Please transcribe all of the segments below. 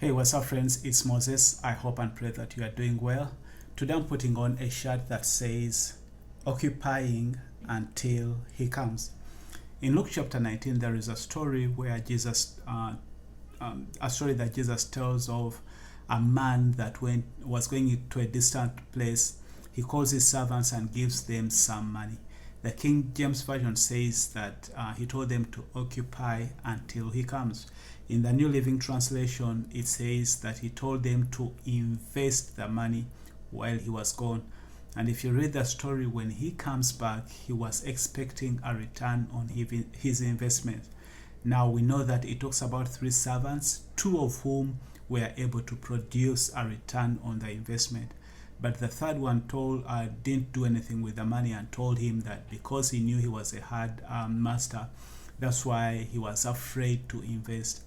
Hey, what's up, friends? It's Moses. I hope and pray that you are doing well. Today I'm putting on a shirt that says, Occupying until He comes. In Luke chapter 19, there is a story where Jesus, uh, um, a story that Jesus tells of a man that went was going to a distant place. He calls his servants and gives them some money. The King James Version says that uh, he told them to occupy until he comes. In the New Living Translation, it says that he told them to invest the money while he was gone. And if you read the story, when he comes back, he was expecting a return on his investment. Now we know that it talks about three servants, two of whom were able to produce a return on the investment. But the third one told uh, didn't do anything with the money and told him that because he knew he was a hard um, master, that's why he was afraid to invest.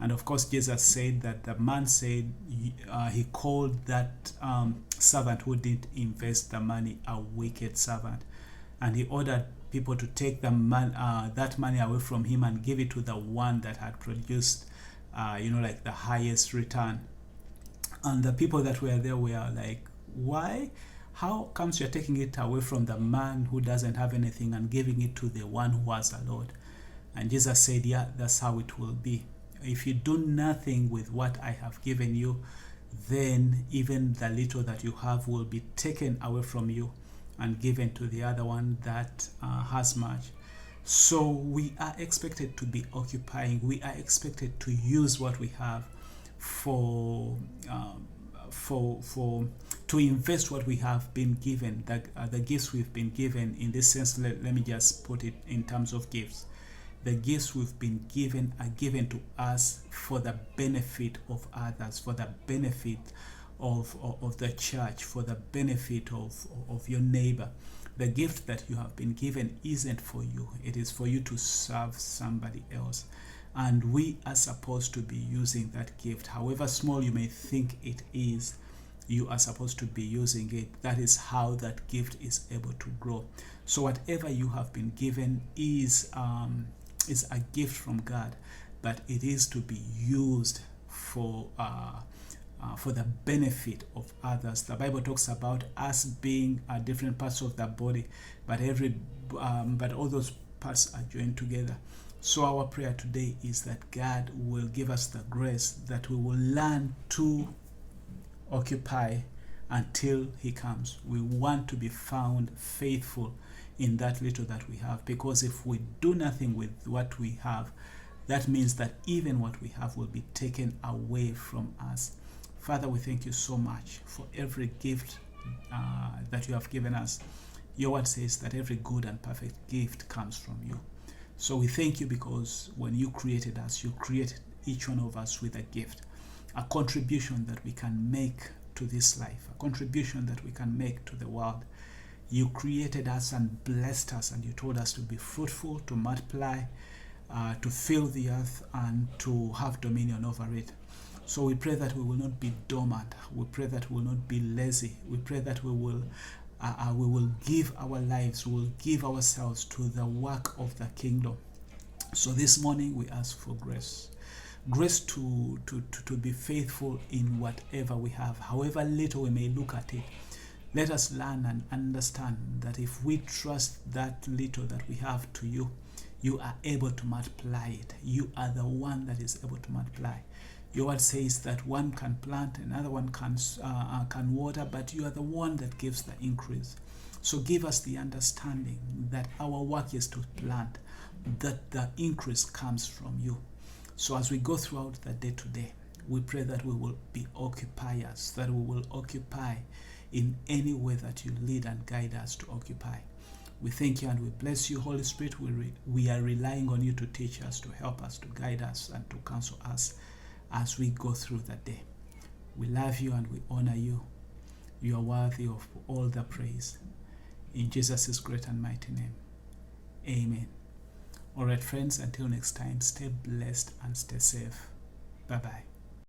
And of course, Jesus said that the man said uh, he called that um, servant who didn't invest the money a wicked servant, and he ordered people to take the man uh, that money away from him and give it to the one that had produced, uh, you know, like the highest return. And the people that were there were like, why? How comes you're taking it away from the man who doesn't have anything and giving it to the one who has a lot? And Jesus said, Yeah, that's how it will be. If you do nothing with what I have given you, then even the little that you have will be taken away from you and given to the other one that uh, has much. So we are expected to be occupying, we are expected to use what we have for. Um, for for to invest what we have been given the, uh, the gifts we've been given in this sense let, let me just put it in terms of gifts. The gifts we've been given are given to us for the benefit of others for the benefit of, of, of the church for the benefit of, of your neighbor. The gift that you have been given isn't for you. It is for you to serve somebody else. And we are supposed to be using that gift however small you may think it is you are supposed to be using it that is how that gift is able to grow so whatever you have been given is um, is a gift from god but it is to be used for uh, uh, for the benefit of others. The Bible talks about us being uh, different parts of the body, but every um, but all those parts are joined together. So, our prayer today is that God will give us the grace that we will learn to occupy until He comes. We want to be found faithful in that little that we have because if we do nothing with what we have, that means that even what we have will be taken away from us. Father, we thank you so much for every gift uh, that you have given us. Your word says that every good and perfect gift comes from you. So we thank you because when you created us, you created each one of us with a gift, a contribution that we can make to this life, a contribution that we can make to the world. You created us and blessed us, and you told us to be fruitful, to multiply, uh, to fill the earth, and to have dominion over it. So we pray that we will not be dormant. We pray that we will not be lazy. We pray that we will uh, uh, we will give our lives, we will give ourselves to the work of the kingdom. So this morning we ask for grace. Grace to, to, to, to be faithful in whatever we have, however little we may look at it. Let us learn and understand that if we trust that little that we have to you, you are able to multiply it. You are the one that is able to multiply. Your word says that one can plant, another one can, uh, uh, can water, but you are the one that gives the increase. So give us the understanding that our work is to plant, that the increase comes from you. So as we go throughout the day today, we pray that we will be occupiers, that we will occupy in any way that you lead and guide us to occupy. We thank you and we bless you, Holy Spirit. We, re- we are relying on you to teach us, to help us, to guide us, and to counsel us as we go through the day. We love you and we honor you. You are worthy of all the praise. In Jesus' great and mighty name. Amen. All right, friends, until next time, stay blessed and stay safe. Bye bye.